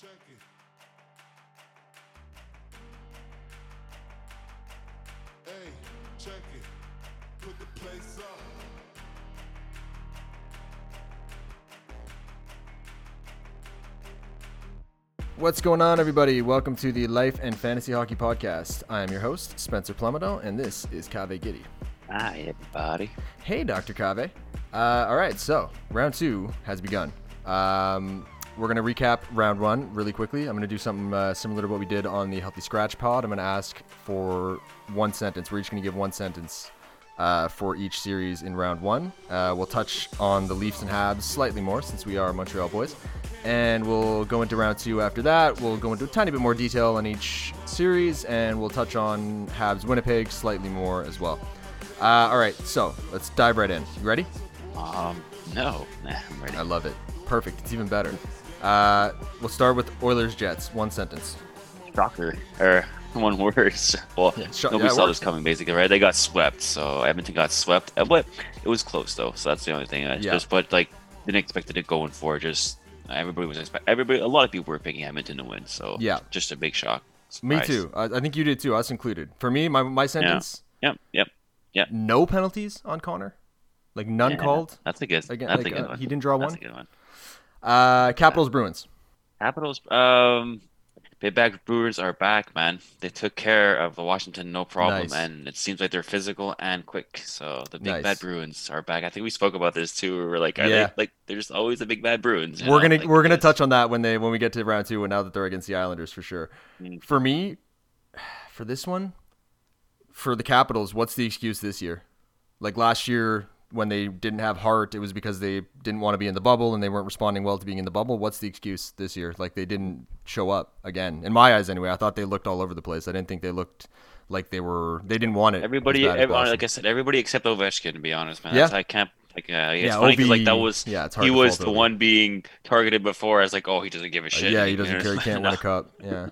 Check it. Hey, check it. Put the place up. What's going on, everybody? Welcome to the Life and Fantasy Hockey Podcast. I am your host, Spencer Plumado, and this is Cave Giddy. Hi, everybody. Hey, Dr. Cave. Uh, all right, so round two has begun. Um, we're going to recap round one really quickly. I'm going to do something uh, similar to what we did on the Healthy Scratch Pod. I'm going to ask for one sentence. We're each going to give one sentence uh, for each series in round one. Uh, we'll touch on the Leafs and Habs slightly more since we are Montreal boys. And we'll go into round two after that. We'll go into a tiny bit more detail on each series, and we'll touch on Habs Winnipeg slightly more as well. Uh, all right, so let's dive right in. You ready? Um, no, nah, I'm ready. I love it. Perfect. It's even better. Uh, we'll start with Oilers Jets. One sentence. Shocker. Or one word. Well, sho- nobody yeah, saw works. this coming, basically, right? They got swept, so Edmonton got swept. Uh, But it was close, though, so that's the only thing. I Yeah. just, but like, didn't expect it to go in for. Just everybody was expect. Everybody, a lot of people were picking Edmonton to win, so Yeah. just a big shock. Me too. I, I think you did too, us included. For me, my, my sentence Yep, yep, yep. no penalties on Connor. Like none Yeah, called. That's a good. Again, that's like, a good uh, one. he didn't draw That's one? A good one. Uh, Capitals Bruins. Capitals, um, Big Bruins are back, man. They took care of the Washington no problem, Nice. and it seems like they're physical and quick. So the Big Nice. Bad Bruins are back. I think we spoke about this too. We were like, are Yeah. they like they're just always the Big Bad Bruins? we're know? gonna Like, we're gonna touch on that when they when we get to round two and now that they're against the Islanders for sure. Mm. For me, for this one, for the Capitals, what's the excuse this year? Like last year when they didn't have heart, it was because they didn't want to be in the bubble and they weren't responding well to being in the bubble. What's the excuse this year? Like they didn't show up again. In my eyes, anyway. I thought they looked all over the place. I didn't think they looked like they were. They didn't want it. Everybody, everyone, Boston. like I said, everybody except Ovechkin. To be honest, man, Yeah. That's- I can't. Like, uh, yeah, it's funny like that was yeah, it's hard he was the Ovi. one being targeted before. I was like, oh, he doesn't give a Uh, shit. yeah, he doesn't care. He can't no. win a cup. Yeah.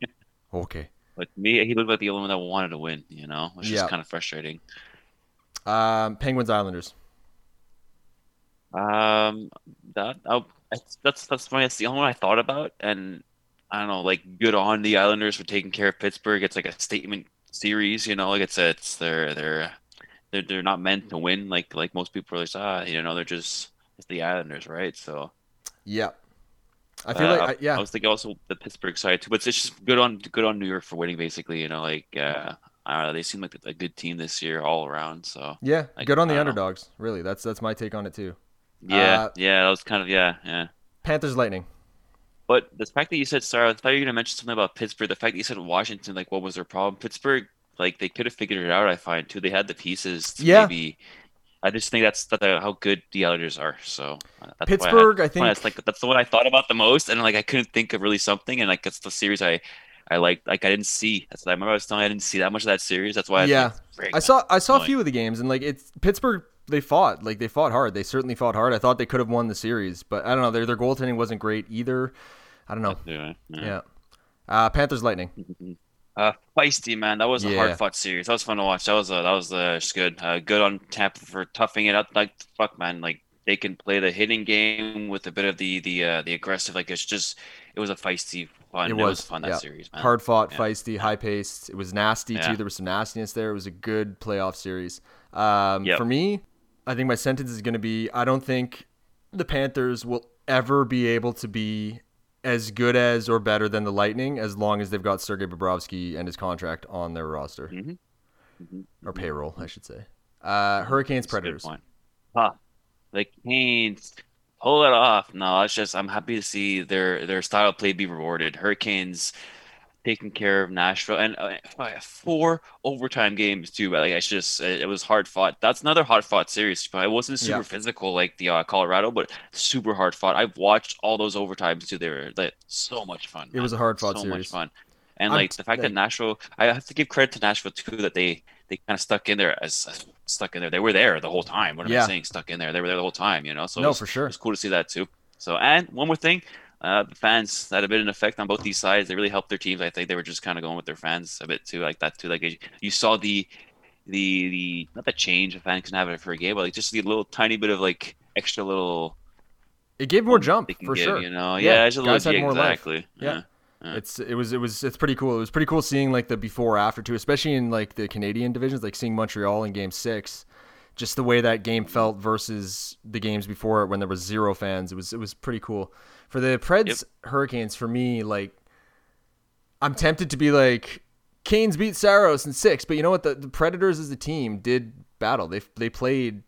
Okay. But me, he looked like the only one that wanted to win. You know, which Yeah. is kind of frustrating. Um, Penguins Islanders. Um, that oh, that's that's that's funny. That's the only one I thought about, and I don't know, like good on the Islanders for taking care of Pittsburgh. It's like a statement series, you know, like it's a, it's they're they're they're they're not meant to win. Like like most people are like, ah, you know, they're just it's the Islanders, right? So Yeah. I feel uh, like I, yeah. I was thinking also the Pittsburgh side too, but it's just good on good on New York for winning, basically. You know, like uh, I don't know, they seem like a good team this year all around. So Yeah, Like, good on the I don't know. underdogs. Really, that's that's my take on it too. yeah, Uh, yeah, that was kind of yeah, yeah. Panthers Lightning. But the fact that you said, sorry, I thought you were gonna mention something about Pittsburgh. The fact that you said Washington, like, what was their problem? Pittsburgh, like, they could have figured it out. I find too. They had the pieces. To Yeah. Maybe. I just think that's that, how good the Islanders are. So uh, that's Pittsburgh, I why think- that's like that's the one I thought about the most, and like I couldn't think of really something, and like it's the series I, I like. Like I didn't see. That's what I remember. I was telling you I didn't see that much of that series. That's why. I Yeah. I saw I saw a few of the games and like it's Pittsburgh. They fought like they fought hard. They certainly fought hard. I thought they could have won the series, but I don't know. Their their goaltending wasn't great either. I don't know. Yeah. yeah. Yeah. Uh, Panthers Lightning. Uh, feisty man, that was a Yeah. hard fought series. That was fun to watch. That was uh, that was uh, just good. Uh, good on tap for toughing it out. Like fuck, man. Like they can play the hitting game with a bit of the the uh, the aggressive. Like it's just it was a feisty fun. It It was, was, fun that yeah. series, man. Hard fought, Yeah. feisty, high paced. It was nasty too. There was some nastiness there. It was a good playoff series. Um, Yep. For me, I think my sentence is going to be: I don't think the Panthers will ever be able to be as good as or better than the Lightning as long as they've got Sergei Bobrovsky and his contract on their roster Mhm. Mhm. or payroll, I should say. Uh, Hurricanes, That's a good Predators. point. Huh. The Canes pull it off. No, it's just I'm happy to see their their style of play be rewarded. Hurricanes taking care of Nashville and uh, four overtime games too. But Like it's just it, it was hard fought. That's another hard fought series. But it wasn't super Yeah. physical like the uh, Colorado, but super hard fought. I've watched all those overtimes too. They were like, so much fun. It was a hard-fought so series. much fun. And I'm like the fact like- that Nashville, I have to give credit to Nashville too that they they kind of stuck in there as stuck in there. They were there the whole time. What am Yeah. I saying? Stuck in there. They were there the whole time. You know. So No, was- for sure. It was cool to see that too. So and one more thing, uh, the fans had a bit of an effect on both these sides. They really helped their teams. I think they were just kind of going with their fans a bit too, like that too. Like you saw the the the not the change a fan can have it for a game, but like just the little tiny bit of like extra little It gave more jump for give, sure. You know, Yeah, yeah, it's a guys little had yeah, more life. exactly. Yeah. Yeah. It's it was it was it's pretty cool. It was pretty cool seeing like the before after too, especially in like the Canadian divisions, like seeing Montreal in Game Six, just the way that game felt versus the games before it when there was zero fans. It was it was pretty cool. For the Preds Yep. Hurricanes, for me, like I'm tempted to be like Canes beat Saros in six, but you know what? The, the Predators as a team did battle. They they played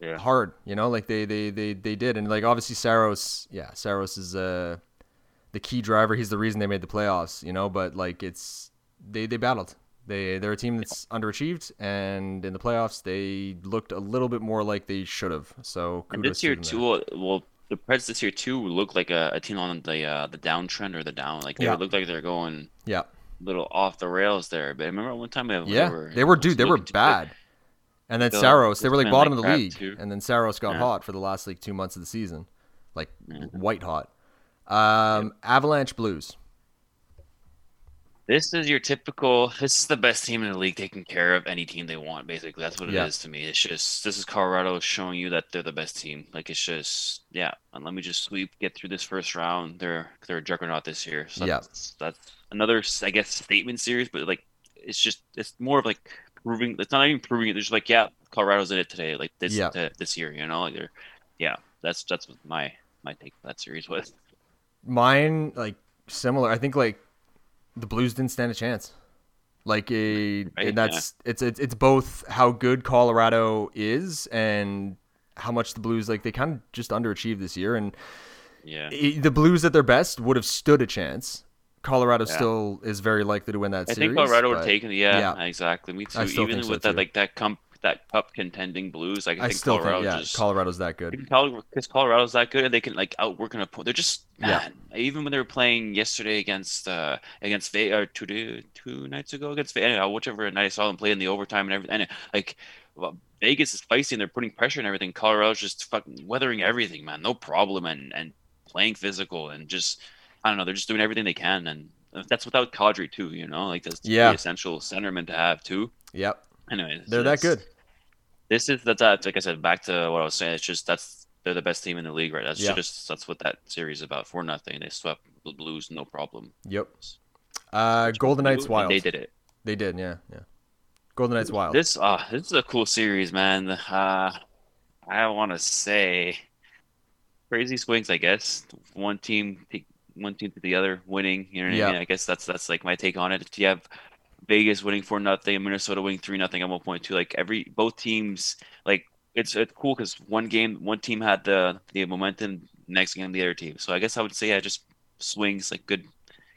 Yeah. hard, you know, like they they they they did, and like obviously Saros, yeah, Saros is uh the key driver. He's the reason they made the playoffs, you know. But like it's they they battled. They they're a team that's underachieved, and in the playoffs they looked a little bit more like they should have. So this year to too, well, well, the Preds this year too look like a, a team on the uh, the downtrend or the down. Like they Yeah. look like they're going. Yeah, a little off the rails there. But I remember one time they, yeah, they were they were dude, they were bad. And then Saros, they were like bottom like of the league, too. and then Saros got Yeah. hot for the last like two months of the season, like white hot. Um, Avalanche Blues. This is your typical. This is the best team in the league, taking care of any team they want. Basically, that's what it is Yeah. to me. It's just this is Colorado showing you that they're the best team. Like it's just yeah. And let me just sweep, get through this first round. They're they're a juggernaut this year. So Yeah. that's, that's another I guess statement series, but like it's just it's more of like proving. It's not even proving it. They're just like yeah, Colorado's in it today. Like this Yeah. uh, this year, you know. Like they're yeah. That's that's what my my take that series was. Mine like similar. I think like the Blues didn't stand a chance. Like a Right, and that's it's, it's it's both how good Colorado is and how much the Blues like they kind of just underachieved this year and Yeah. i- the Blues at their best would have stood a chance. Colorado Yeah. still is very likely to win that I series. think Colorado would take it. Yeah, yeah. exactly. Me too. I still Even think so, with that, too. like that cup, that cup contending Blues, like, I, I think still Colorado think yeah, just Colorado's that good. because Colorado's that good, and they can like outwork an opponent. They're just Yeah. man. Even when they were playing yesterday against uh against Ve- or two two nights ago against Vegas, anyhow, whichever night I saw them play in the overtime and everything. And like well, Vegas is feisty and they're putting pressure and everything. Colorado's just fucking weathering everything, man. No problem, and and playing physical and just I don't know. They're just doing everything they can, and that's without Kadri too. You know, like that's Yeah. the essential centerman to have too. Yep, Anyways, they're that good. This is that's that. Like I said, back to what I was saying. It's just that's they're the best team in the league, right? That's Yeah. just that's what that series is about. For nothing, they swept the Blues, no problem. Yep. Uh, Golden Knights Wild. They did it. They did, yeah, yeah. Golden Knights Wild. This uh this is a cool series, man. Uh I want to say crazy swings, I guess. One team one team to the other winning, you know what Yeah. I mean? I guess that's that's like my take on it. If you have Vegas winning for nothing and Minnesota winning three nothing at one point two, like every both teams like it's it's cool because one game one team had the the momentum, next game the other team. So I guess I would say yeah, just swings like good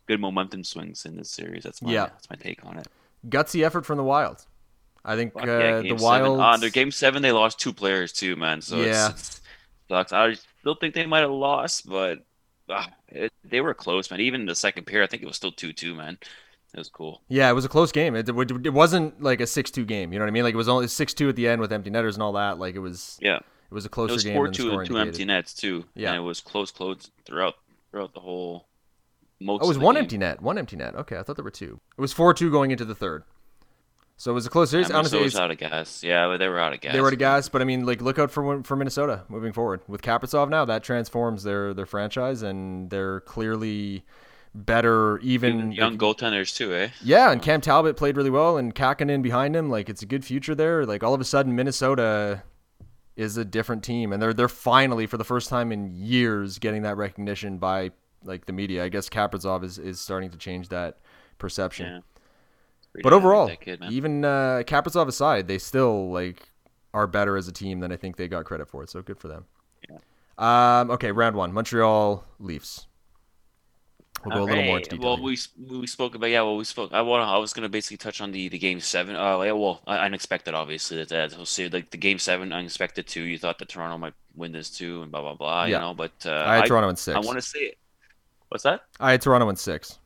good momentum swings in this series. That's my Yeah. that's my take on it. Gutsy effort from the Wild. I think Fuck uh, yeah, the Wild. Seven. Uh, their game seven, they lost two players too, man. So Yeah. it's, it's sucks. I still think they might have lost, but uh, it, they were close, man. Even the second pair, I think it was still two two, man. It was cool. Yeah, it was a close game. It, it, it wasn't like a six-two game. You know what I mean? Like it was only six-two at the end with empty netters and all that. Like it was. Yeah, It was a it closer was game Four two score and two empty nets too. Yeah. and it was close, close throughout throughout the whole. Most Oh, it was of one game. empty net. One empty net. Okay, I thought there were two. It was four-two going into the third. So it was a close series. Yeah, Honestly, it's- out of gas. Yeah, but they were out of gas. they were to gas, but I mean, like, look out for for Minnesota moving forward with Kaprizov now. That transforms their their franchise, and they're clearly better. Even Even young goaltenders too, eh? Yeah, and Cam Talbot played really well, and Kahkonen behind him. Like it's a good future there. Like all of a sudden, Minnesota is a different team, and they're they're finally for the first time in years getting that recognition by like the media. I guess Kaprizov is is starting to change that perception. Yeah. But overall, kid, even uh, Kaprizov aside, they still like are better as a team than I think they got credit for. It. So good for them. Um, okay, round one, Montreal Leafs. We'll go a little more into detail. Well, we we spoke about yeah. Well, we spoke. I want. I was gonna basically touch on the the game seven. Uh, yeah, well, unexpected, obviously. That that we'll see. Like the game seven, unexpected too. You thought that Toronto might win this too, and blah blah blah. Yeah. You know, but uh, I had Toronto in six. I want to say it. What's that? I had Toronto in six.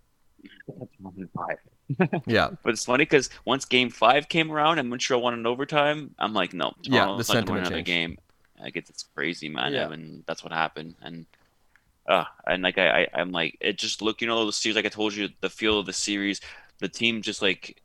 Yeah, But it's funny because once Game Five came around and Montreal won in overtime, I'm like, no, Yeah, Toronto's the gonna win sentiment another changed. game. Like it's, it's crazy, man. Yeah. And that's what happened. And uh, and like I, I I'm like it just look, you know, the series like I told you, the feel of the series, the team just like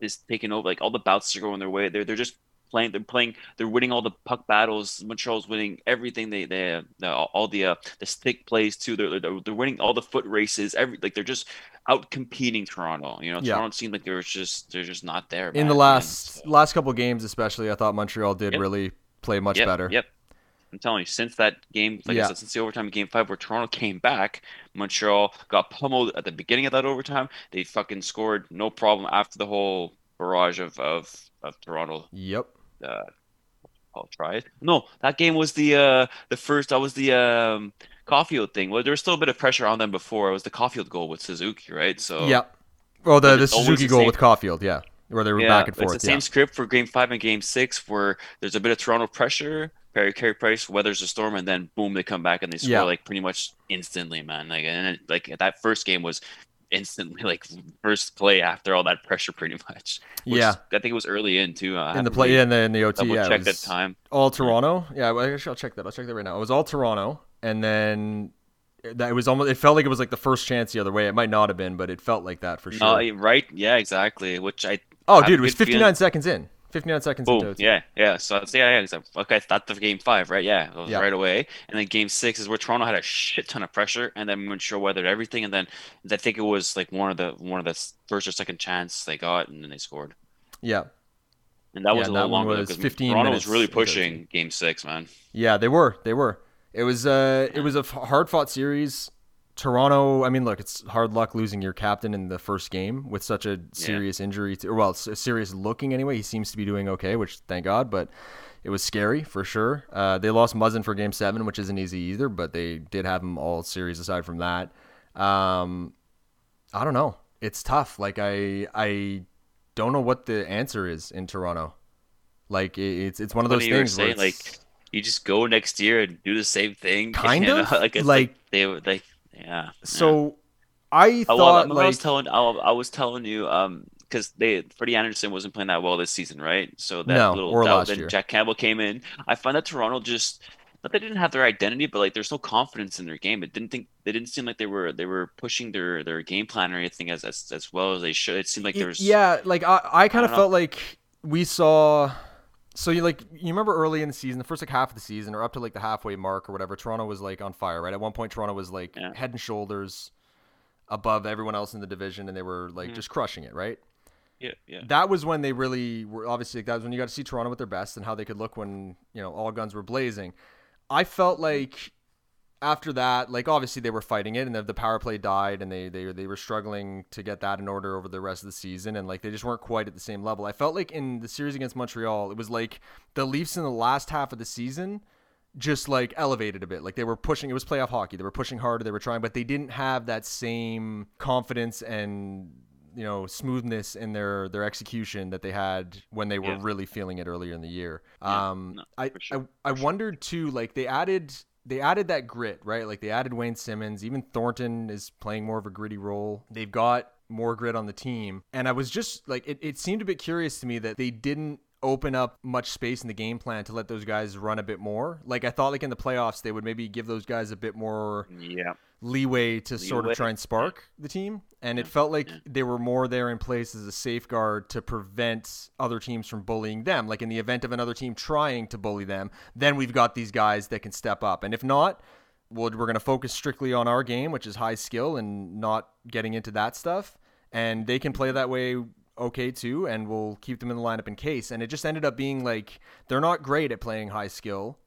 is taking over. Like all the bouts are going their way. They're they're just playing. They're playing. They're winning all the puck battles. Montreal's winning everything. They they, they all the uh, the stick plays too. They're, they're they're winning all the foot races. Every like they're just out competing Toronto. You know, Yeah. Toronto seemed like they were just they're just not there. In man. the last so- last couple games, especially, I thought Montreal did Yep. really play much yep, better. Yep. I'm telling you, since that game, like Yeah. I said, since the overtime game five where Toronto came back, Montreal got pummeled at the beginning of that overtime. They fucking scored no problem after the whole barrage of of, of Toronto Yep. uh I'll try it. No, that game was the uh the first that was the um Caufield thing. Well, there was still a bit of pressure on them before. It was the Caufield goal with Suzuki, right? So Yep. Well, the the Suzuki the goal same- with Caufield, yeah, where they were yeah, back and forth. it's the yeah. same script for game five and game six where there's a bit of Toronto pressure, Perry Carey Price weathers a storm, and then boom, they come back and they score Yeah. like pretty much instantly, man. Like and like that first game was instantly like first play after all that pressure, pretty much. Yeah. I think it was early in too. I in the play, yeah, in the in the OT, yeah, check that time. all Toronto. Yeah, well, actually, I'll check that. I'll check that right now. It was all Toronto, and then that it was almost. It felt like it was like the first chance the other way. It might not have been, but it felt like that for oh, sure. No, right? Yeah, exactly. Which I oh, dude, it was 59 feeling- seconds in. 59 seconds into Boom. OT. Yeah, yeah. So it's, yeah, yeah. Exactly. Okay, that's the game five, right? Yeah, it was Yeah. right away. And then game six is where Toronto had a shit ton of pressure, and then Montreal weathered everything. And then I think it was like one of the one of the first or second chance they got, and then they scored. yeah, And that Yeah, was a and little one longer was because 15 Toronto minutes was really pushing game six, man. Yeah, they were. They were. It was uh it was a hard fought series. Toronto, I mean, look, it's hard luck losing your captain in the first game with such a serious injury to well, it's serious looking anyway. He seems to be doing okay, which thank God, but it was scary for sure. Uh, they lost Muzzin for game 7, which isn't easy either, but they did have him all series aside from that. Um I don't know. It's tough. Like I I don't know what the answer is in Toronto. Like it- it's it's one of those things where saying, like you just go next year and do the same thing. Kind of? like it's Like- like, they like yeah. yeah. So I Oh, thought well, remember I was telling I, I was telling you um because they Freddie Andersen wasn't playing that well this season, right? So that No, little last then year. Jack Campbell came in. I find that Toronto just not they didn't have their identity, but like there's no confidence in their game. It didn't think they didn't seem like they were they were pushing their their game plan or anything as as, as well as they should. It seemed like y- there was yeah, like I I kind of don't know. felt like we saw. So you like you remember early in the season, the first like half of the season, or up to like the halfway mark or whatever, Toronto was like on fire, right? At one point, Toronto was like Yeah. head and shoulders above everyone else in the division, and they were like Mm-hmm. just crushing it, right? yeah yeah that was when they really were obviously that was when you got to see Toronto at their best and how they could look when you know all guns were blazing. I felt like after that, like obviously they were fighting it and the, the power play died and they they they were struggling to get that in order over the rest of the season and like they just weren't quite at the same level. I felt like in the series against Montreal, it was like the Leafs in the last half of the season just like elevated a bit. Like they were pushing, it was playoff hockey. They were pushing harder, they were trying, but they didn't have that same confidence and you know smoothness in their their execution that they had when they were Yeah. really feeling it earlier in the year. Yeah, um, no, I, sure, I I wondered too, like they added they added that grit, right? Like they added Wayne Simmonds. Even Thornton is playing more of a gritty role. They've got more grit on the team, and I was just like, it, it seemed a bit curious to me that they didn't open up much space in the game plan to let those guys run a bit more. Like I thought, like in the playoffs, they would maybe give those guys a bit more yeah leeway to sort of try and spark the team. And it felt like they were more there in place as a safeguard to prevent other teams from bullying them. Like in the event of another team trying to bully them, then we've got these guys that can step up. And if not, well, we're going to focus strictly on our game, which is high skill and not getting into that stuff. And they can play mm-hmm. that way okay too, and we'll keep them in the lineup in case. And it just ended up being like they're not great at playing high skill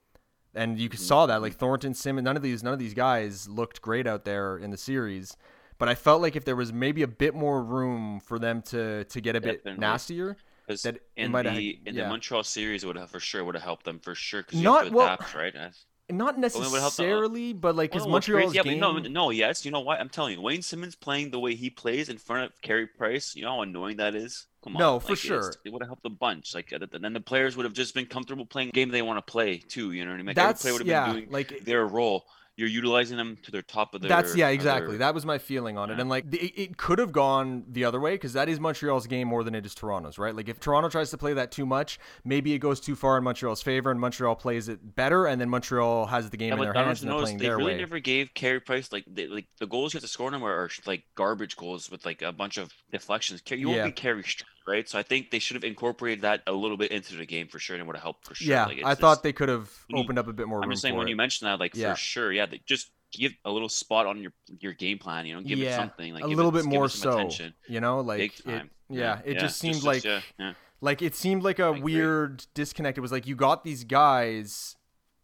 and you mm-hmm. saw that like Thornton, Simmonds, none of these none of these guys looked great out there in the series. But I felt like if there was maybe a bit more room for them to to get a bit nastier, because that in the in yeah. the Montreal series would have for sure would have helped them for sure because you Not- have to well, adapt right. Not it would help them- necessarily, but like because what's Montreal's yeah, game. no, no, yes. You know what? I'm telling you, Wayne Simmonds playing the way he plays in front of Carey Price. You know how annoying that is. Come on, No, for like, sure. It would have helped a bunch. Like, uh, then the players would have just been comfortable playing the game they want to play too. You know what I mean? Like, that's every player would yeah, been doing like their role. You're utilizing them to their top of their. That's yeah, exactly. their- That was my feeling on it, and like it, it could have gone the other way because that is Montreal's game more than it is Toronto's, right? Like if Toronto tries to play that too much, maybe it goes too far in Montreal's favor, and Montreal plays it better, and then Montreal has the game Yeah, in their hands and playing they their really way. never gave Carey Price like they, like the goals you have to score on them are, are like garbage goals with like a bunch of deflections. You won't be Carey Str- right? So I think they should have incorporated that a little bit into the game for sure, and it would have helped for sure. Yeah, Like, I just- thought they could have opened up a bit more I'm just saying when it. you mentioned that, like Yeah. for sure, yeah, they just give a little spot on your your game plan. You know, give yeah, it something, like a little it, bit more so. attention. You know, like it, time. yeah, it just seemed just- like yeah, yeah. like it seemed like a weird disconnect. It was like you got these guys,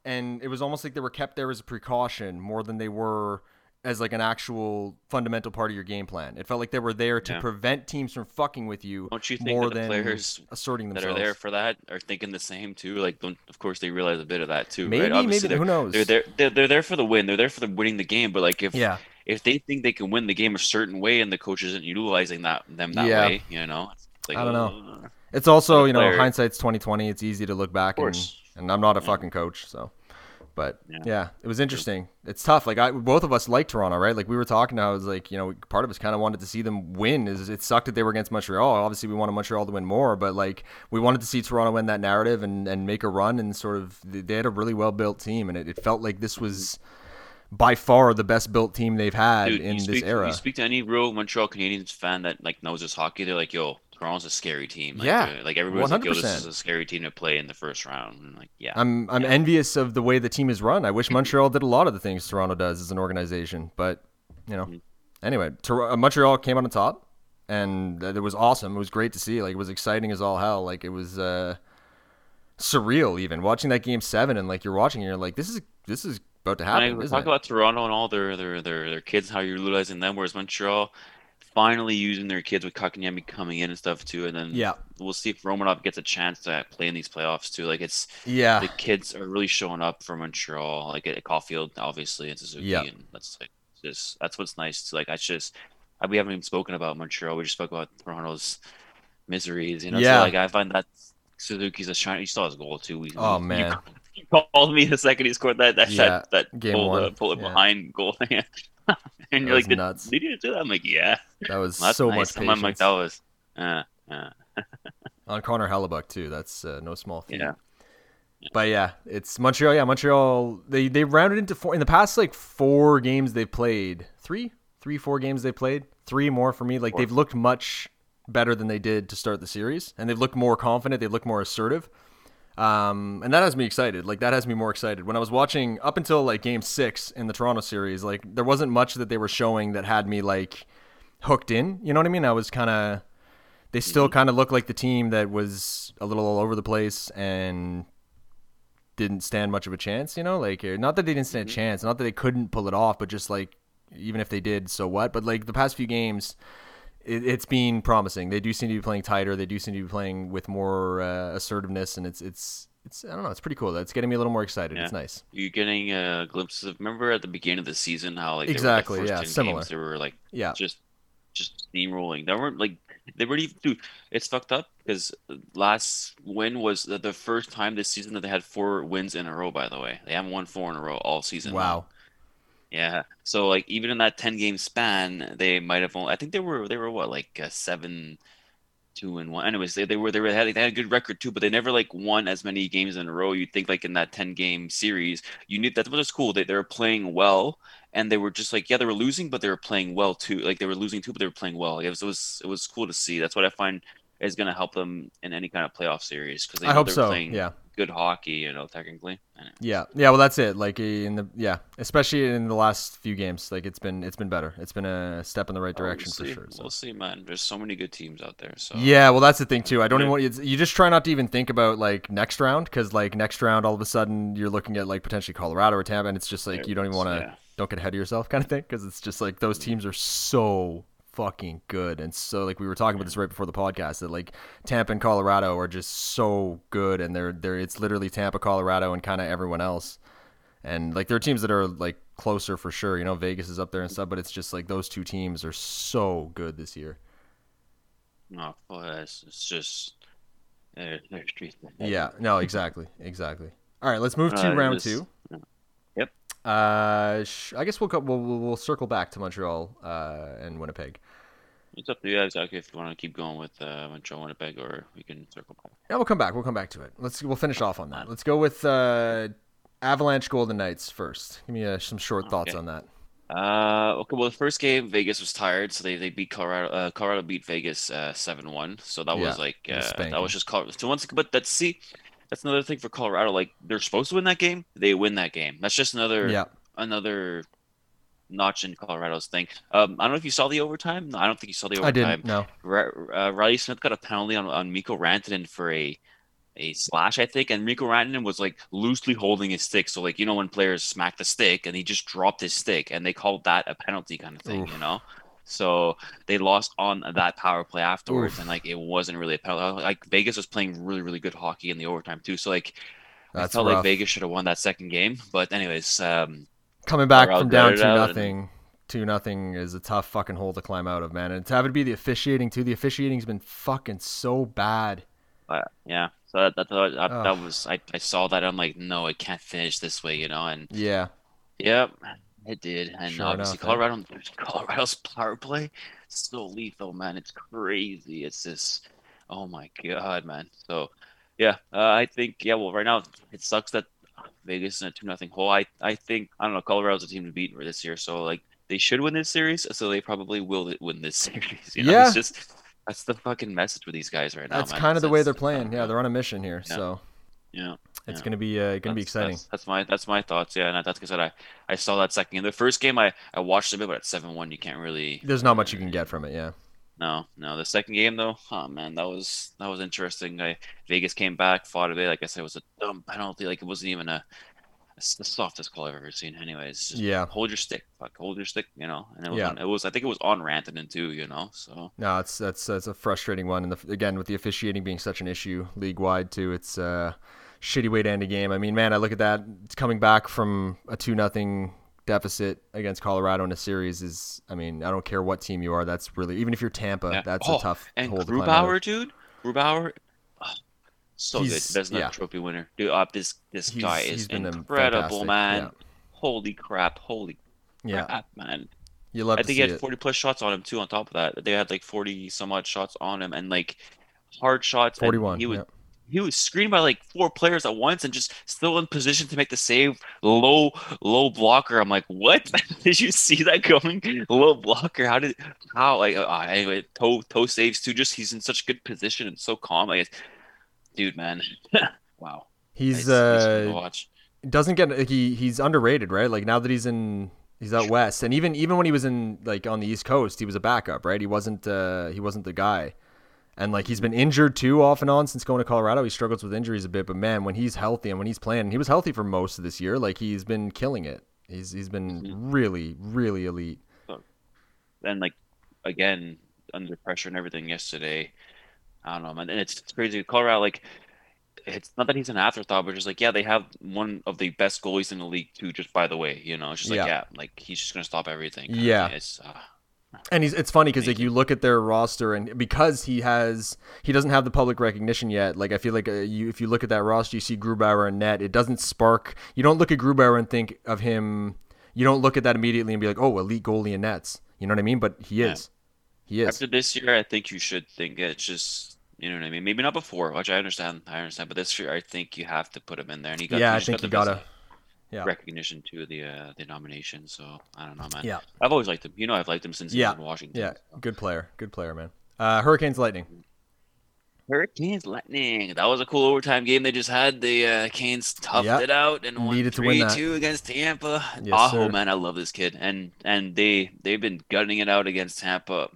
and it was almost like they were kept there as a precaution more than they were as like an actual fundamental part of your game plan. It felt like they were there to Yeah. prevent teams from fucking with you Don't you think more that the than players asserting themselves that are there for that are thinking the same too? Like, don't, of course, they realize a bit of that too, maybe, right? Obviously, maybe who they're, knows? they're there. They're, they're there for the win. They're there for the winning the game. But like, if Yeah, if they think they can win the game a certain way and the coach isn't utilizing that them that Yeah. way, you know, it's like, I don't know. uh, it's also you know player. hindsight's twenty twenty. It's easy to look back and and I'm not a fucking coach, so. But yeah. Yeah. it was interesting. It's tough. Like I, both of us like Toronto, right? Like we were talking. I was like, you know, part of us kind of wanted to see them win. Is it sucked that they were against Montreal? Obviously, we wanted Montreal to win more, but like we wanted to see Toronto win that narrative and and make a run and sort of. They had a really well built team, and it, it felt like this was by far the best built team they've had dude, in you this era. You speak to any real Montreal Canadiens fan that like knows this hockey, they're like, "Yo, Toronto's a scary team." Like, Yeah, uh, like everybody's like, "Yo, this is a scary team to play in the first round." And like, yeah, I'm I'm Yeah. envious of the way the team is run. I wish Montreal did a lot of the things Toronto does as an organization, but you know, Mhm. anyway, Tor- uh, Montreal came on the top, and it was awesome. It was great to see. Like it was exciting as all hell. Like it was uh, surreal even watching that game seven, and like you're watching, and you're like, this is this is about to happen, isn't talk it? about Toronto and all their their their their kids, how you're utilizing them, whereas Montreal finally using their kids with Kotkaniemi coming in and stuff too, and then Yeah. we'll see if Romanov gets a chance to play in these playoffs too. Like it's yeah, the kids are really showing up for Montreal, like at Caufield, obviously, and Suzuki, Yeah. and that's like just that's what's nice. To, like I just I, we haven't even spoken about Montreal. We just spoke about Toronto's miseries, you know. Yeah. So like I find that Suzuki's a shiny. He has a goal too. We, Oh, man. You called me the second he scored that that Yeah, that, that game pull, one, uh, pull it yeah. behind goal thing. and you're like, did, nuts. did you do that? I'm like, yeah, that was that's so nice. much I'm patience like, that was, uh, uh, on Connor Hellebuyck too. That's uh, no small feat. yeah. But yeah, it's Montreal. Yeah, Montreal. They they rounded into four in the past like four games they've played. Three, three, four games they played. Three more for me. Like Four. they've looked much better than they did to start the series, and they've looked more confident. They've looked more assertive. Um, and that has me excited. Like that has me more excited. When I was watching up until like Game Six in the Toronto series, like there wasn't much that they were showing that had me like hooked in. You know what I mean? I was kind of. They still kind of look like the team that was a little all over the place and didn't stand much of a chance, you know? Like, uh, not that they didn't stand a chance, not that they couldn't pull it off, but just like, even if they did, so what? But like the past few games, it, it's been promising. They do seem to be playing tighter. They do seem to be playing with more uh, assertiveness, and it's it's it's I don't know. It's pretty cool. That's getting me a little more excited. It's nice. You're getting uh, glimpses of. Remember at the beginning of the season how like Exactly, were, the yeah, first 10 similar. games, they were like Yeah. just just steamrolling. They weren't like they weren't even. Dude, it's fucked up because last win was the, the first time this season that they had four wins in a row. By the way, they haven't won four in a row all season. Wow. Yeah. So like even in that ten game span, they might have only. I think they were they were what like uh, seven, two and one. Anyways, they, they were they were they had, they had a good record too, but they never like won as many games in a row. You'd think like in that ten game series, you knew that's what was cool. They they were playing well, and they were just like yeah they were losing, but they were playing well too. Like they were losing too, but they were playing well. It was it was it was cool to see. That's what I find is going to help them in any kind of playoff series because I hope they're so. playing Yeah. Good hockey. You know, technically. Anyway. Yeah, yeah. Well, that's it. Like in the yeah, especially in the last few games, like it's been it's been better. It's been a step in the right Oh, we'll direction for sure. So. We'll see, man. There's so many good teams out there. So Yeah, well, that's the thing too. I don't Yeah. even want you. You just try not to even think about like next round because like next round, all of a sudden you're looking at like potentially Colorado or Tampa, and it's just like you don't even want to Yeah. don't get ahead of yourself kind of thing because it's just like those mm. teams are so fucking good and so like we were talking about this right before the podcast that like Tampa and Colorado are just so good and they're they're it's literally Tampa, Colorado, and kind of everyone else. And like there are teams that are like closer for sure. You know, Vegas is up there and stuff, but it's just like those two teams are so good this year. No, well, it's, just they're, they're streets ahead. Yeah, no, exactly, exactly. All right, let's move to Uh, round this- two. Yep. Uh, sh- I guess we'll, we'll we'll circle back to Montreal uh, and Winnipeg. It's up to you exactly if you want to keep going with uh, Montreal, Winnipeg, or we can circle back. Yeah, we'll come back. We'll come back to it. Let's we'll finish off on that. Let's go with uh, Avalanche Golden Knights first. Give me uh, some short thoughts Okay. on that. Uh, okay. Well, the first game, Vegas was tired, so they, they beat Colorado. Uh, Colorado beat Vegas uh seven one. So that Yeah, was like uh, that was just Colorado. So once, but that's see, that's another thing for Colorado. Like they're supposed to win that game, they win that game. That's just another Yeah. another notch in Colorado's thing. Um, I don't know if you saw the overtime. No, I don't think you saw the overtime. I didn't. No. Uh, Reilly Smith got a penalty on, on Mikko Rantanen for a a slash, I think, and Mikko Rantanen was like loosely holding his stick. So like you know when players smack the stick and he just dropped his stick and they called that a penalty kind of thing, Oof. you know. So they lost on that power play afterwards, Oof. and like it wasn't really a penalty. Like Vegas was playing really, really good hockey in the overtime too. So like That's I felt like. Vegas should have won that second game. But anyways, um, Coming back from down two it and- nothing. Two nothing is a tough fucking hole to climb out of, man. And to have it be the officiating too. The officiating's been fucking so bad. uh, yeah. So that that, that, that, that was I, I saw that I'm like no, it can't finish this way, you know, and Yeah. Yep, it did. And Sure obviously, enough? Colorado, Colorado's power play is so lethal, man. It's crazy. It's just, oh my god, man. So, yeah, uh, I think, yeah. Well, right now it sucks that Vegas is in a two nothing hole. I, I think I don't know. Colorado's a team to beat for this year, so like they should win this series. So they probably will win this series. You know? Yeah. It's just that's the fucking message with these guys right now. That's man. kind of It's- the way they're playing. Yeah, they're on a mission here. Yeah. So Yeah. It's Yeah. gonna be uh, gonna be exciting. That's, that's my that's my thoughts. Yeah, and that's because I I saw that second game. The first game I I watched a bit, but at seven one, you can't really. There's not much you can get from it. Yeah. No, no. The second game though, oh man, that was that was interesting. I Vegas came back, fought a bit. Like I said, it was a dumb penalty. Like it wasn't even a. It's the softest call I've ever seen. Anyways, just Yeah. hold your stick, fuck, hold your stick. You know, and it was Yeah. on, it was I think it was on Rantanen too. You know, so No, it's that's that's a frustrating one, and the, again with the officiating being such an issue league wide too, it's a shitty way to end a game. I mean, man, I look at that it's coming back from a two nothing deficit against Colorado in a series is. I mean, I don't care what team you are. That's really even if you're Tampa, Yeah. that's Oh, a tough and to climb out of. Dude, Grubauer, oh, so He's- good. That's not yeah. trophy winner, dude. Uh, this this He's- guy is incredible, man. yeah. Holy crap! Holy Yeah, crap, man. you love I to think he had it. 40 plus shots on him too. On top of that, they had like 40 some odd shots on him, and like hard shots. and 41. He was yeah. He was screened by like four players at once, and just still in position to make the save. Low low blocker. I'm like, what? did you see that coming? Low blocker. How did how like uh, anyway toe toe saves too. Just he's in such good position and so calm. Like, dude, man, wow. He's It's- it's fun to uh watch. doesn't get like, he he's underrated, right? Like now that he's in he's out west, and even even when he was in like on the East Coast, he was a backup, right? He wasn't uh he wasn't the guy, and like he's been injured too off and on since going to Colorado. He struggles with injuries a bit, but man, when he's healthy and when he's playing, he was healthy for most of this year. Like he's been killing it. He's he's been really really elite. and like again under pressure and everything yesterday. I don't know, man. And it's, it's crazy. Colorado, like, it's not that he's an afterthought, but just like, yeah, they have one of the best goalies in the league too. Just by the way, you know, it's just like, Yeah. yeah, like he's just gonna stop everything. Yeah. it's uh, And he's it's funny because like you look at their roster and because he has he doesn't have the public recognition yet. Like I feel like uh, you if you look at that roster, you see Grubauer and net. It doesn't spark. You don't look at Grubauer and think of him. You don't look at that immediately and be like, oh, elite goalie and nets. You know what I mean? But he Yeah. is. He is. after this year, I think you should think it's just. You know what I mean? Maybe not before, which I understand. I understand, but this year, I think you have to put him in there, and he got. yeah, I think got gotta. Yeah. recognition to the uh, the nomination. So I don't know, man. Yeah. I've always liked him. You know, I've liked him since he was in Washington. Yeah. Good player. Good player, man. Uh, Hurricanes Lightning. Hurricanes Lightning. That was a cool overtime game they just had. The uh, Canes toughed Yep. it out and won Needed to win three two against Tampa. Yes, Aho, sir. man, I love this kid, and and they they've been gutting it out against Tampa.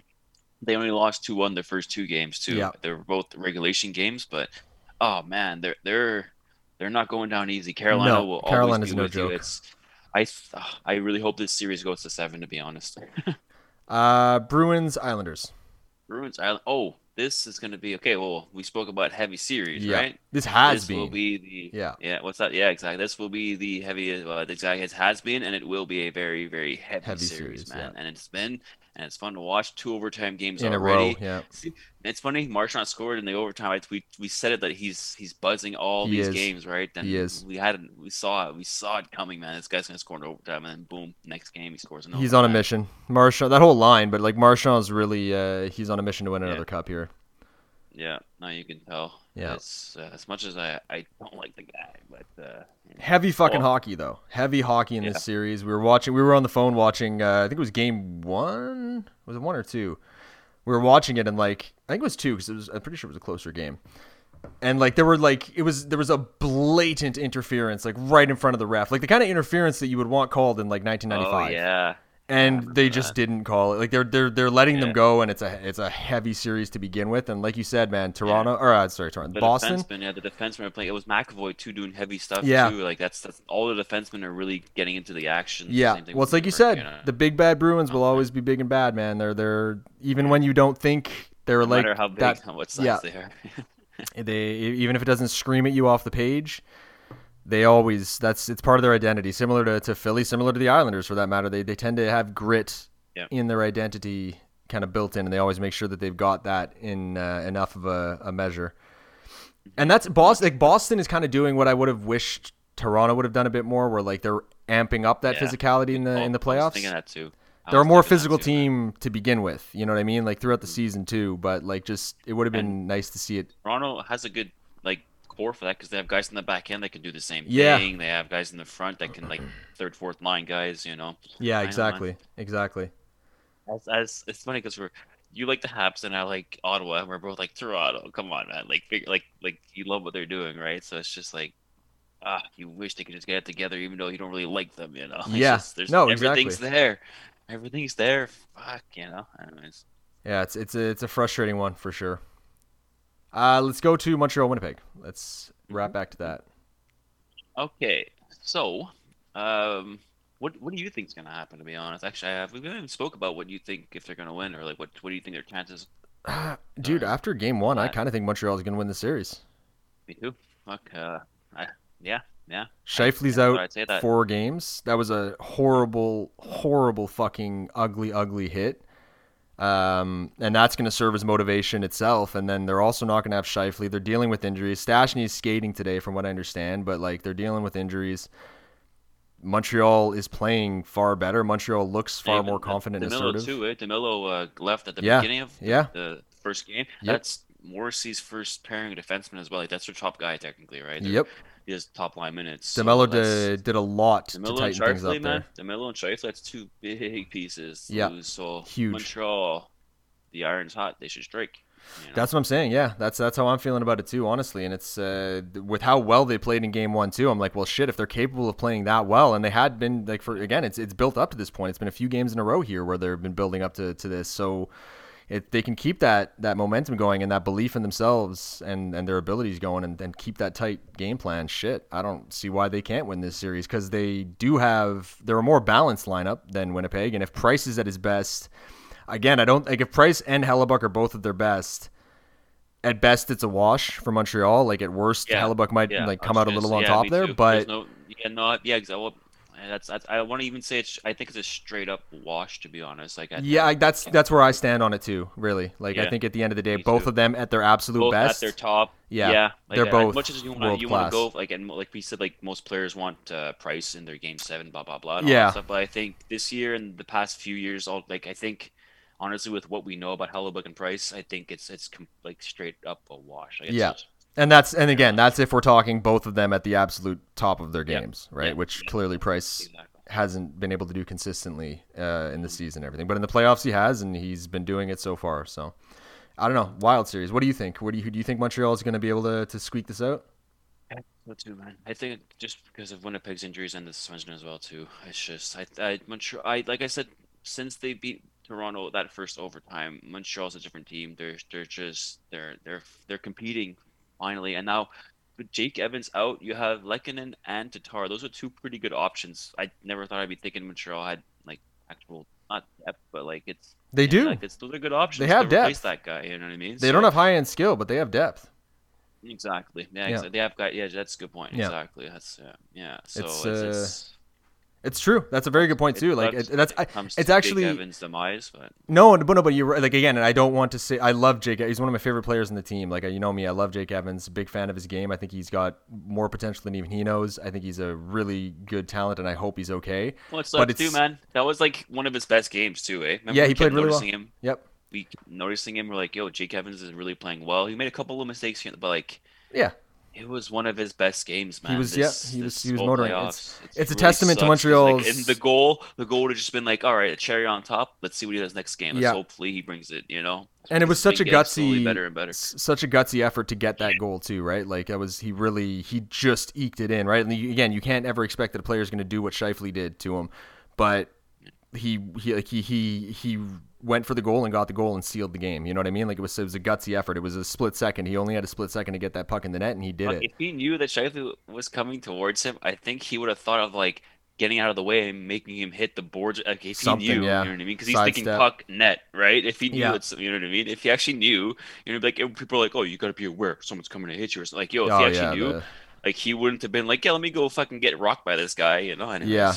They only lost two one their first two games too. Yeah. They were both regulation games, but oh man, they're they're they're not going down easy. Carolina No, will Carolina's always be no with you. joke. It's I I really hope this series goes to seven. To be honest. Uh, Bruins Islanders. Bruins Island. Oh, this is going to be okay. Well, we spoke about heavy series, Yeah. right? This has this been. will be the Yeah. yeah. What's that? Yeah, exactly. This will be the heavy. Well, exactly. It has been, and it will be a very, very heavy, Heavy series, series, man. yeah. And it's been, and it's fun to watch. Two overtime games in a already. row. Yeah. See, it's funny. Marchand scored in the overtime. I, we we said it that he's he's buzzing all He these is. games, right? And He is. We had. We saw it. We saw it coming, man. This guy's gonna score in overtime, and then boom, next game he scores in He's on a mission. Marchand, that whole line, but like Marchand's really, uh, he's on a mission to win Yeah. another cup here. Yeah, now you can tell. Yeah. It's, uh, as much as I, I don't like the guy, but uh, Heavy fucking Oh. hockey though. Heavy hockey in Yeah. this series. We were watching. We were on the phone watching. Uh, I think it was game one. Was it one or two? We were watching it and like I think it was two because it was. I'm pretty sure it was a closer game. And like there were like it was there was a blatant interference like right in front of the ref like the kind of interference that you would want called in like 1995 oh yeah, and they just that. didn't call it. Like they're they're they're letting them go, and it's a it's a heavy series to begin with. And like you said, man, Toronto or uh, sorry, Toronto, the Boston. defenseman, yeah, the defenseman are playing. It was McAvoy too doing heavy stuff Yeah. too. Like that's that's all the defensemen are really getting into the action. Yeah, Same thing well, it's like you said, know. the big bad Bruins will always be big and bad, man. They're they're even when you don't think they're no like matter how big, that. how what size yeah. they are. They even if it doesn't scream at you off the page, they always that's it's part of their identity. Similar to, to Philly, similar to the Islanders for that matter. They they tend to have grit Yeah. in their identity kind of built in, and they always make sure that they've got that in uh, enough of a, a measure. And that's Boston. Like Boston is kind of doing what I would have wished Toronto would have done a bit more, where like they're amping up that Yeah. physicality in the in the I was playoffs. thinking that too. I They're a more physical too, team to begin with. You know what I mean? Like throughout the season too. But like just it would have been nice to see it. Toronto has a good like core for that because they have guys in the back end that can do the same Yeah. thing. They have guys in the front that can like third, fourth line guys. You know, Yeah, I know, man. exactly, exactly. as, as it's funny because we're you like the Habs and I like Ottawa. and We're both like Toronto. Come on, man. Like, figure, like, like you love what they're doing, right? So it's just like, ah, you wish they could just get it together, even though you don't really like them. You know? It's Yeah. just- there's, No, everything's exactly. there. Everything's there. Fuck, you know. Anyways, Yeah, it's it's a it's a frustrating one for sure. Uh, let's go to Montreal, Winnipeg. Let's wrap back to that. okay. So, um, what what do you think is gonna happen? To be honest, actually, I have, we haven't even spoke about what you think if they're gonna win or like what what do you think their chances? Dude, after game one, I kind of think Montreal is going to win the series. Me too. Fuck. Uh, I, yeah, yeah. Scheifele's out I'd say that. four games. That was a horrible, horrible, fucking ugly, ugly hit. Um, and that's going to serve as motivation itself. And then they're also not going to have Scheifele. They're dealing with injuries. Stastny's skating today, from what I understand, but like they're dealing with injuries. Montreal is playing far better. Montreal looks far Even more the- confident and assertive. too, eh? DeMelo uh, left at the Yeah, beginning of the, yeah. the first game. Yep. That's Morrissey's first pairing defenseman as well. Like that's their top guy technically, right? They're- Yep. Has top line minutes. so DeMelo did, did a lot to DeMelo and tighten things up man. there. DeMelo and Scheifele, that's two big pieces. to Yeah, lose. So huge. Montreal, the iron's hot. They should strike. you know? That's what I'm saying. Yeah, that's that's how I'm feeling about it too, honestly. And it's uh, with how well they played in game one too. I'm like, well, shit, if they're capable of playing that well, and they had been like for again, it's it's built up to this point. It's been a few games in a row here where they've been building up to, to this. So if they can keep that that momentum going and that belief in themselves and and their abilities going and, and keep that tight game plan, shit, I don't see why they can't win this series because they do have they're a more balanced lineup than Winnipeg, and if Price is at his best. Again, I don't like if Price and Hellebuyck are both at their best at best it's a wash for Montreal. Like at worst, Yeah, Hellebuyck might yeah, like come out a little on yeah, top there, too. but no, yeah, no, yeah, exactly. Well, that's, that's I want to even say it's. I think it's a straight up wash to be honest. Like I yeah, I, that's that's where I stand on it too. Really, like I think at the end of the day, both too. of them at their absolute both best. at their top. Yeah, yeah, like, they're as both much as you want you want to go like and like we said, like most players want uh, Price in their game seven, blah blah blah. And all Yeah. that stuff. But I think this year and the past few years, all like I think honestly with what we know about Hellebuyck and Price, I think it's it's com- like straight up a wash. Like, it's Yeah. And that's and again, that's if we're talking both of them at the absolute top of their games, right? yeah, Which clearly Price exactly. hasn't been able to do consistently uh, in the season and everything. But in the playoffs, he has, and he's been doing it so far. So I don't know. Wild series. What do you think? What do you do? You think Montreal is going to be able to, to squeak this out? I think So too, man. I think just because of Winnipeg's injuries and the suspension as well too. It's just I I Montreal. I like I said since they beat Toronto that first overtime, Montreal's a different team. They're they're just they're they're they're competing finally, and now with Jake Evans out, you have Lehkonen and Tatar. Those are two pretty good options. I never thought I'd be thinking Montreal had like actual not depth, but like it's They yeah, do. like it's those are good options. have to replace depth. that guy. You know what I mean? They So- don't have high end skill, but they have depth. Exactly. Yeah, Yeah. exactly. They have got. Yeah, that's a good point. Yeah. Exactly. That's uh, yeah. So It's, it's, uh, it's, It's true. That's a very good point it too. Like it, that's when I, it it's to Jake actually Evans' demise, but no, but no, but you're like again, and I don't want to say I love Jake. He's one of my favorite players in the team. Like you know me, I love Jake Evans. Big fan of his game. I think he's got more potential than even he knows. I think he's a really good talent, and I hope he's okay. well, it's But like too, man. That was like one of his best games too, eh? Remember Yeah, we he played really well. noticing Him? Yep. Week noticing him. We're like, yo, Jake Evans is really playing well. He made a couple of mistakes here, but like, Yeah, it was one of his best games, man. was- this- yeah, he was- he was motoring. playoffs. It's- it's a really testament to sucks 'cause, like, and the goal, the goal would have just been like, all right, a cherry on top. Let's see what he does next game. Let's Yeah. hopefully he brings it. You know. and it was such a been getting slowly gutsy, better and better. such a gutsy effort to get that goal too, right? Like it was, he really, he just eked it in, right? And again, you can't ever expect that a player is going to do what Scheifele did to him, but he, he, like he, he, he went for the goal and got the goal and sealed the game. You know what I mean? Like it was, it was a gutsy effort. It was a split second. He only had a split second to get that puck in the net, and he did Like, it. if he knew that Scheifele was coming towards him, I think he would have thought of like getting out of the way and making him hit the boards. Like if Something, he knew, yeah. you know what I mean? Because he's thinking Sidestep. puck net, right? If he knew Yeah. it's, you know what I mean? If he actually knew, you know, like people are like, oh, you got to be aware someone's coming to hit you or something. Like, yo, if Oh he actually yeah, knew, the- like he wouldn't have been like, yeah, let me go fucking get rocked by this guy, you know? Anyways. Yeah.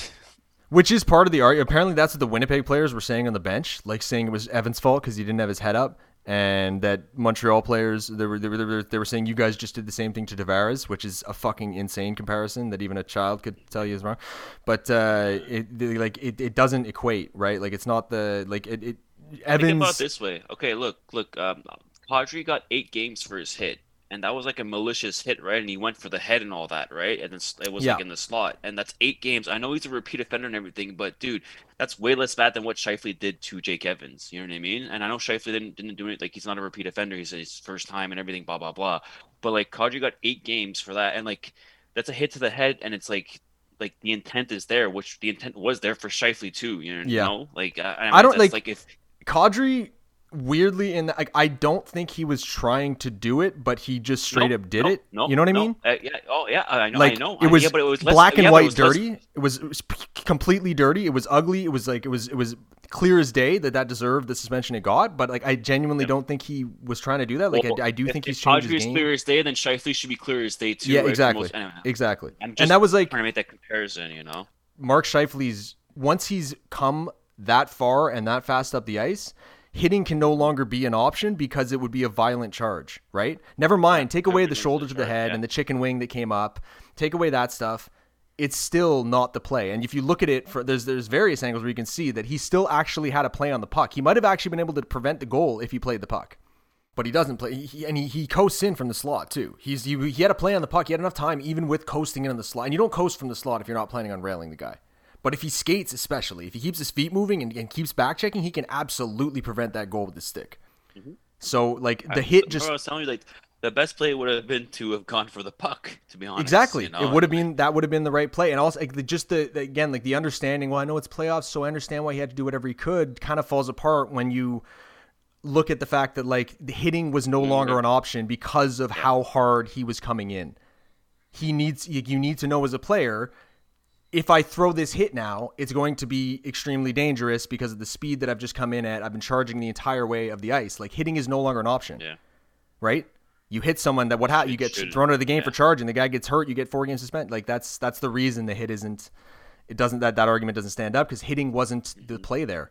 Which is part of the argument. Apparently, that's what the Winnipeg players were saying on the bench, like saying it was Evans' fault because he didn't have his head up, and that Montreal players they were, they were they were saying you guys just did the same thing to Tavares, which is a fucking insane comparison that even a child could tell you is wrong. But uh, it they- like it, it doesn't equate, right? Like it's not the like it. it Evans. Think about it this way. Okay, look, look. Um, Kadri got eight games for his hit, and that was like a malicious hit, right? And he went for the head and all that, right? And it was Yeah. like in the slot, and that's eight games. I know he's a repeat offender and everything, but dude, that's way less bad than what Scheifele did to Jake Evans. You know what I mean? And I know Scheifele didn't didn't do it like he's not a repeat offender. He's his first time and everything, blah blah blah. But like Kadri got eight games for that, and like that's a hit to the head, and it's like. Like the intent is there, which the intent was there for Scheifele too. You know, Yeah. like I, I don't, that's like- if Kadri weirdly in like I don't think he was trying to do it, but he just straight No, up did no, it. No, you know what I mean? Uh, yeah. Oh, yeah. I know. like I know. it was, yeah, but it was less, black and yeah, white was less- dirty it was it was completely dirty it was ugly it was like it was it was clear as day that that deserved the suspension it got but like i genuinely don't think he was trying to do that like Well, I, I do if, think he's changed Kadri his is game clear as day, then Scheifele should be clear as day too. yeah right, exactly most- anyway, exactly and that was like trying to make that comparison. You know. Mark Scheifele's once he's come that far and that fast up the ice, hitting can no longer be an option because it would be a violent charge, right? Never mind, take away the shoulder to the head and the chicken wing that came up, take away that stuff. It's still not the play. And if you look at it for there's there's various angles where you can see that he still actually had a play on the puck. He might have actually been able to prevent the goal if he played the puck. But he doesn't play, he, and he, he coasts in from the slot too. He's he, he had a play on the puck. He had enough time, even with coasting in on the slot. And you don't coast from the slot if you're not planning on railing the guy. But if he skates, especially if he keeps his feet moving and, and keeps back checking, he can absolutely prevent that goal with his stick. Mm-hmm. So like the hit just I was telling you, like the best play would have been to have gone for the puck. To be honest, exactly you know? it would have been that would have been the right play and also like, the, just the, the again like the understanding well i know it's playoffs so i understand why he had to do whatever he could kind of falls apart when you look at the fact that like the hitting was no mm-hmm. longer an option because of how hard he was coming in he needs you need to know as a player if I throw this hit now, it's going to be extremely dangerous because of the speed that I've just come in at. I've been charging the entire way of the ice. Like hitting is no longer an option Yeah. right? You hit someone that what ha- you get should- thrown out of the game yeah. for charging. The guy gets hurt. You get four games suspended. Like that's that's the reason the hit isn't. It doesn't that that argument doesn't stand up because hitting wasn't Mm-hmm. the play there.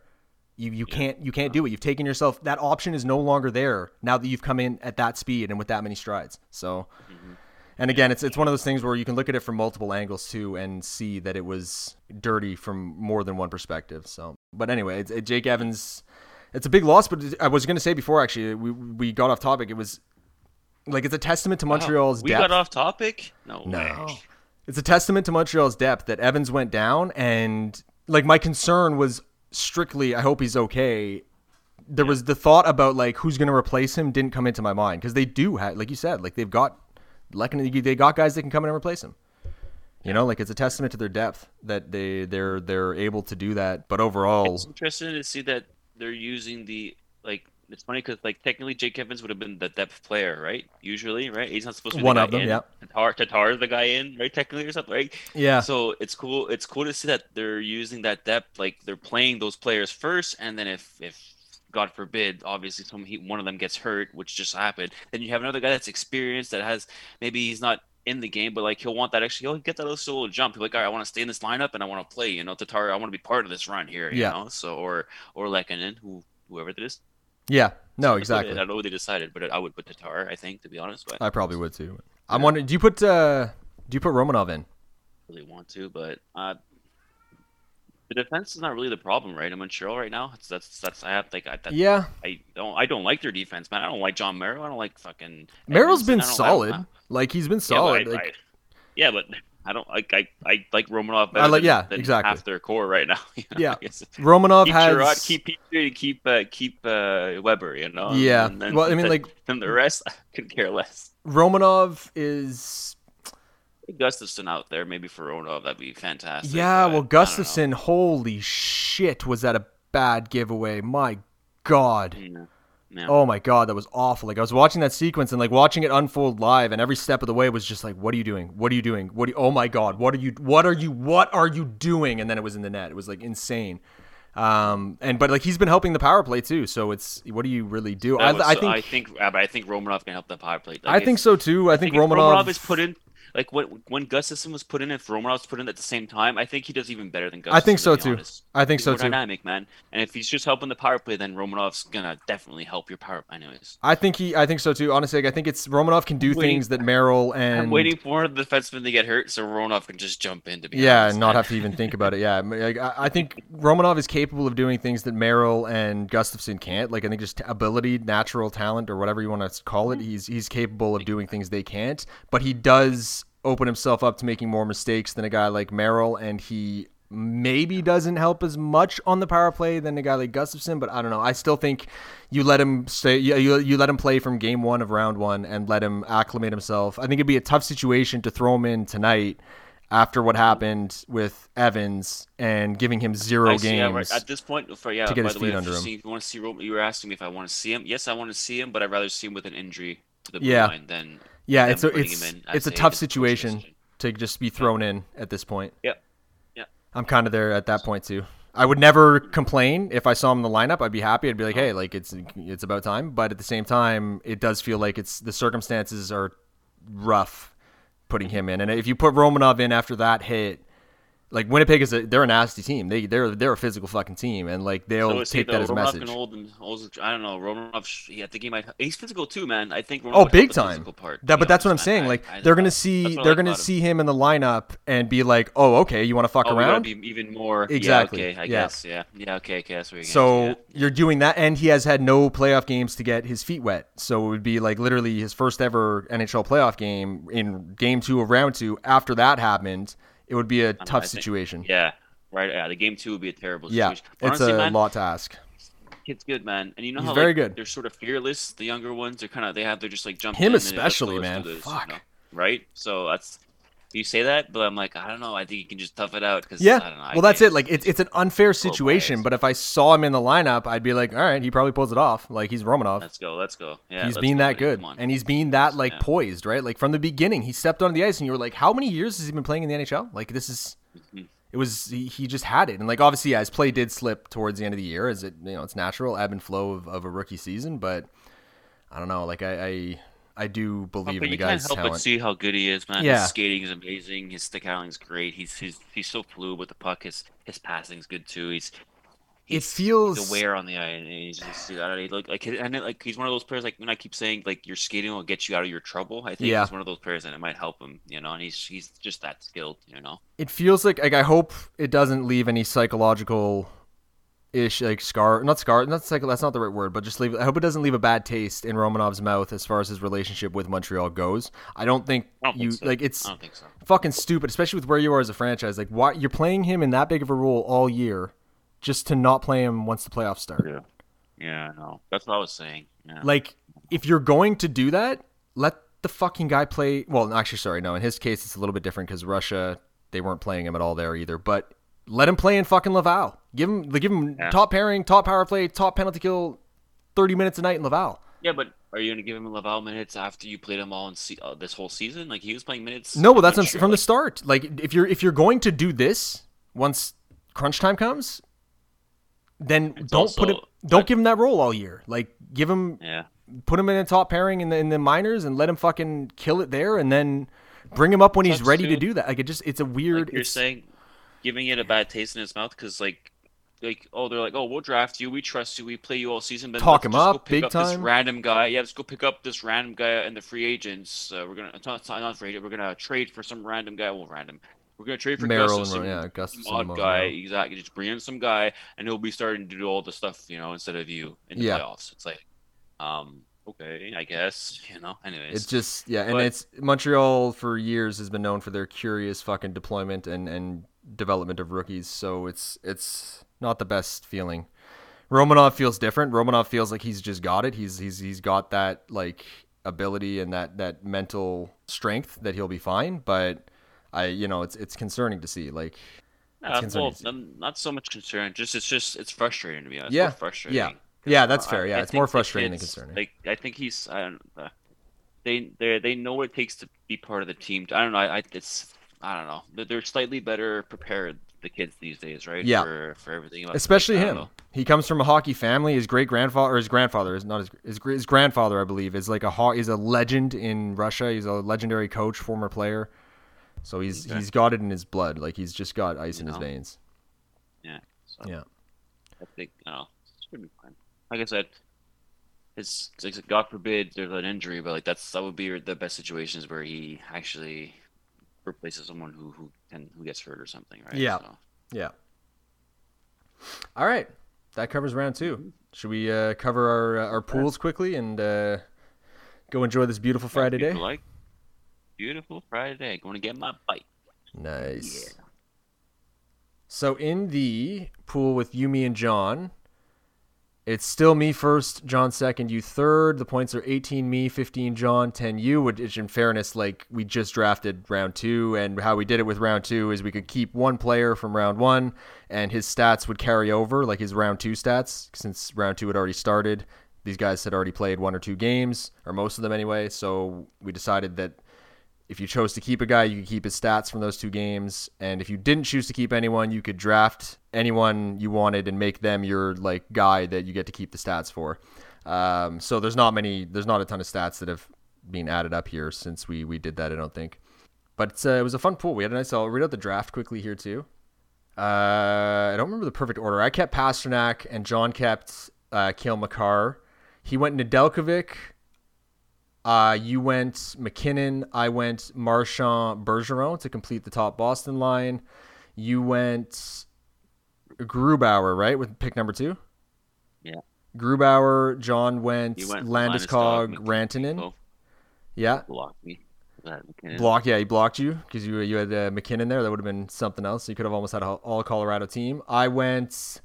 You you can't you can't do it. You've taken yourself that option is no longer there now that you've come in at that speed and with that many strides. So. Mm-hmm. And again, it's it's one of those things where you can look at it from multiple angles too, and see that it was dirty from more than one perspective. So, but anyway, it's, it, Jake Evans, it's a big loss. But I was going to say before, actually, we we got off topic. It was like it's a testament to Montreal's we depth. got off topic. No. No. way. It's a testament to Montreal's depth that Evans went down, and like my concern was strictly, I hope he's okay. There was the thought about like who's going to replace him didn't come into my mind because they do have, like you said, like they've got, like they got guys that can come in and replace him. You know, like it's a testament to their depth that they they're they're able to do that. But overall, It's interesting to see that they're using the like. It's funny because like technically Jake Evans would have been the depth player, right? Usually, right? He's not supposed to be One of them, in. yeah. Tatar, Tatar is the guy in, right? Technically or something, right? yeah, So it's cool. It's cool to see that they're using that depth. Like they're playing those players first, and then if if God forbid, obviously some he, one of them gets hurt, which just happened, then you have another guy that's experienced that has maybe he's not in the game, but like he'll want that actually. He'll get that little little jump. He'll be like, all right, I want to stay in this lineup and I want to play. You know, Tatar, I want to be part of this run here. You Yeah. know, so or or Lehkonen, who whoever it is. yeah, no, they- exactly. I don't know what they decided, but I would put Tatar. I think to be honest, but I probably would too. I'm wondering, do you put uh, do you put Romanov in? really want to, but uh, The defense is not really the problem, right? I'm in Montreal right now, it's, that's that's I have like I, that, Yeah, I don't I don't like their defense, man. I don't like Jon Merrill. I don't like fucking. Merrill's Edmundson. been I don't- I don't- solid. Like he's been Yeah, solid. but I- like, I- yeah, but I don't like I, I like Romanov better. I like- than, yeah, than exactly. half their core right now. you know? Yeah. Romanov keep has. Girard, keep Petry, keep uh, keep uh, Weber, you know. Yeah. And then, Well, I mean, then- like- then the rest, I could care less. Romanov is. Gustafsson out there, maybe for Romanov, that'd be fantastic. Yeah, well, I. Gustafsson, holy shit, was that a bad giveaway? My God. Yeah. Yeah. Oh my god, that was awful. Like I was watching that sequence and like watching it unfold live, and every step of the way was just like, "What are you doing? What are you doing? What? Are you, oh my god, what are you? What are you? What are you doing?" And then it was in the net. It was like insane. Um, and but like he's been helping the power play too. So it's what do you really do? I, was- I think I think, but I think Romanov can help the power play. Like, I think so too. I think if Romanov, is put in. Like when when Gustafsson was put in, if was put in at the same time, I think he does even better than Gustafsson. I think so to too. honest. I think He's so more too. dynamic, man. And if he's just helping the power play, then Romanov's gonna definitely help your power. Play anyways, I think he. I think so too. Honestly, like, I think it's Romanov can do Waiting- things that Merrill and I'm waiting for the defenseman to get hurt so Romanov can just jump in. To be Yeah, honest, and not man. have to even think about it. Yeah, like, I I think Romanov is capable of doing things that Merrill and Gustafsson can't. Like I think just ability, natural talent, or whatever you want to call it. Mm-hmm. He's he's capable of doing things they can't. But he does open himself up to making more mistakes than a guy like Merrill, and he maybe doesn't help as much on the power play than a guy like Gustafsson. But I don't know. I still think you let him stay. You, you, you let him play from game one of round one and let him acclimate himself. I think it'd be a tough situation to throw him in tonight after what happened with Evans and giving him zero I games. see, yeah, right. At this point, for yeah, to get by his the way, feet if under him. See, if you want to see Roman, you were asking me if I want to see him. Yes, I want to see him, but I'd rather see him with an injury to the Yeah. line than yeah, it's a, it's in it's a tough situation to just be thrown in at this point. Yep. Yeah. I'm kind of there at that point too. I would never complain if I saw him in the lineup. I'd be happy. I'd be like, hey, like it's it's about time. But at the same time, it does feel like it's the circumstances are rough putting him in. And if you put Romanov in after that hit, like Winnipeg is a they're a nasty team. They they're they're a physical fucking team, and like they'll So is he, take that as a message. Him, holds, I don't know. Romanov, he, I think he might. He's physical too, man. I think. Romanov Oh, big time. physical Part, That, but that's what I'm saying. man. Like I- I- they're gonna see they're like gonna about him. see him in the lineup and be like, oh, okay, you want to fuck Oh, around? be even more. Exactly, Yeah, okay, I yeah. guess. Yeah. Yeah. Okay. Okay. That's where you're So yeah. you're doing that, and he has had no playoff games to get his feet wet. So it would be like literally his first ever NHL playoff game in game two of round two. After that happened, it would be a tough I think- situation. Yeah. Right. Yeah. The game two would be a terrible Yeah, situation. But it's a man, lot to ask. Kid's good, man. And you know He's how very like, good. They're sort of fearless. The younger ones, they're kind of they have they're just like jumping. Him especially, man. this," you Fuck. know? Right. So that's you say that, but I'm like I don't know. I think you can just tough it out because Yeah. I don't know. Well, that's it. Like it's it's an unfair situation. But if I saw him in the lineup, I'd be like, all right, he probably pulls it off. Like he's Romanov. Let's go. Let's go. Yeah. he's being that good, and he's being that like Yeah. poised, right? Like from the beginning, he stepped onto the ice, and you were like, how many years has he been playing in the NHL? Like this is. Mm-hmm. It was he, he just had it, and like obviously, yeah, his play did slip towards the end of the year, as it you know it's natural ebb and flow of, of a rookie season. But I don't know, like I I, I do believe in the guy's talent. you can't help but see how good he is, man. Yeah. His skating is amazing. His stick handling is great. He's he's he's so fluid with the puck. His his passing is good too. He's It feels he's aware on the eye, and he's just I don't know, look like and it, like he's one of those players. Like when I keep saying like your skating will get you out of your trouble. I think Yeah. he's one of those players, and it might help him. You know, and he's he's just that skilled. You know. it feels like like I hope it doesn't leave any psychological ish like scar not scar not like, that's not the right word but just leave I hope it doesn't leave a bad taste in Romanov's mouth as far as his relationship with Montreal goes. I don't think I don't you think so. like it's I don't think so. fucking stupid, especially with where you are as a franchise. Like why you're playing him in that big of a role all year just to not play him once the playoffs start. Yeah. Yeah. No, that's what I was saying. Yeah. Like if you're going to do that, let the fucking guy play. Well, actually, sorry, no. In his case, it's a little bit different because Russia they weren't playing him at all there either. But let him play in fucking Laval. Give him, give him Yeah. top pairing, top power play, top penalty kill, thirty minutes a night in Laval. Yeah, but are you gonna give him Laval minutes after you played him all in se- uh, this whole season? Like he was playing minutes. No, but that's Montreal, from the start. Like if you're if you're going to do this once crunch time comes, then It's don't put also- him. Don't but- give him that role all year. Like give him Yeah. put him in a top pairing in the in the minors and let him fucking kill it there, and then bring him up when he's ready to do that. Like it just it's a weird. Like you're saying, giving it a bad taste in his mouth because like, like oh they're like oh we'll draft you, we trust you, we play you all season, but Talk him up, pick big up This time. random guy, yeah, let's go pick up this random guy and the free agents. Uh, we're gonna not, not free agent, we're gonna trade for some random guy. Well, random. we're gonna trade for Merrill Gus, and some yeah, Gustafsson, odd guy, yeah. exactly. Just bring in some guy, and he'll be starting to do all the stuff, you know, instead of you in the Yeah. playoffs. It's like, um, okay, I guess, you know. Anyways, It's just yeah, and But- it's Montreal for years has been known for their curious fucking deployment and and development of rookies. So it's it's not the best feeling. Romanov feels different. Romanov feels like he's just got it. He's he's he's got that like ability and that that mental strength that he'll be fine. But I you know it's it's concerning to see like Uh, well, n- not so much concern. Just it's just it's frustrating to me. honest. Yeah, frustrating. yeah. Yeah, that's fair. Yeah, I it's more frustrating than concerning. Like I think he's I don't uh, they they they know what it takes to be part of the team. I don't know. I, I it's I don't know. They're- slightly better prepared the kids these days, right? Yeah. For for everything. About, especially him. know. He comes from a hockey family. His great grandfather, or his grandfather, is not his, his his grandfather, I believe, is like a ho- he's a legend in Russia. He's a legendary coach, former player. So he's Okay. he's got it in his blood. Like he's just got ice in You his veins. Yeah. So Yeah. I think you know it should be fine. Like I said, it's, it's like, God forbid there's an injury, but like that's that would be the best situations where he actually replaces someone who who can who gets hurt or something, right? Yeah. So, Yeah. All right, that covers round two. Should we uh, cover our uh, our pools quickly and uh, go enjoy this beautiful Friday day? Like beautiful Friday. Going to get my bike. Nice. Yeah. So in the pool with Yumi and John, it's still me first, John second, you third. The points are 18 me, 15 John, 10 you, which in fairness, like we just drafted round two, and how we did it with round two is we could keep one player from round one, and his stats would carry over, like his round two stats, since round two had already started. These guys had already played one or two games, or most of them anyway, so we decided that if you chose to keep a guy, you could keep his stats from those two games. And if you didn't choose to keep anyone, you could draft anyone you wanted and make them your like guy that you get to keep the stats for. Um, so there's not many, there's not a ton of stats that have been added up here since we we did that. I don't think, but uh, it was a fun pool. We had a nice. I'll read out the draft quickly here too. Uh, I don't remember the perfect order. I kept Pastrnak and John kept uh, Cale Makar. He went Nedeljkovic. Uh, you went MacKinnon. I went Marchand Bergeron to complete the top Boston line. You went Grubauer, right, with pick number two? Yeah. Grubauer. John went, went Landeskog, Landeskog, Rantanen. Oh, Yeah. blocked me. Block, yeah, he blocked you because you you had uh, MacKinnon there. That would have been something else. You could have almost had a all Colorado team. I went.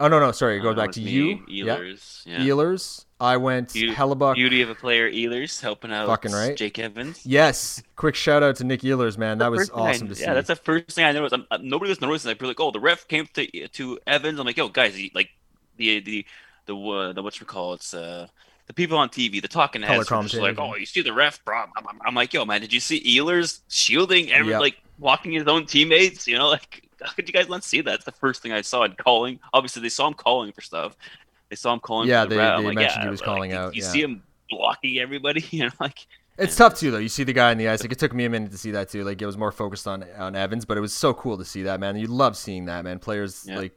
Oh no no sorry. It Uh, back to me, you. Ehlers. Yeah. Yeah. Ehlers. I went Beauty- Hellebuyck. Beauty of a player, Ehlers, helping out Fucking right. Jake Evans. Yes. Quick shout out to Nick Ehlers, man. That was thing I- awesome to see. Yeah, that's the first thing I noticed. I'm, nobody was noticing. Like, we're like, oh, the ref came to to Evans. I'm like, yo, guys, he, like the the the uh, the what you call it's uh the people on TV, the talking Color heads, were just like, oh, you see the ref, bro. I'm, I'm- I'm like, yo, man, did you see Ehlers shielding every Yep. like walking his own teammates? You know, like how could you guys not see that? It's the first thing I saw and calling. Obviously, they saw him calling for stuff. They saw him calling. Yeah, for the they- they like, mentioned yeah, he was calling like, out, You yeah. see him blocking everybody. You know, like It's tough too, though. You see the guy in the ice. Like it took me a minute to see that too. Like it was more focused on on Evans, but it was so cool to see that, man. You love seeing that, man. Players Yeah. like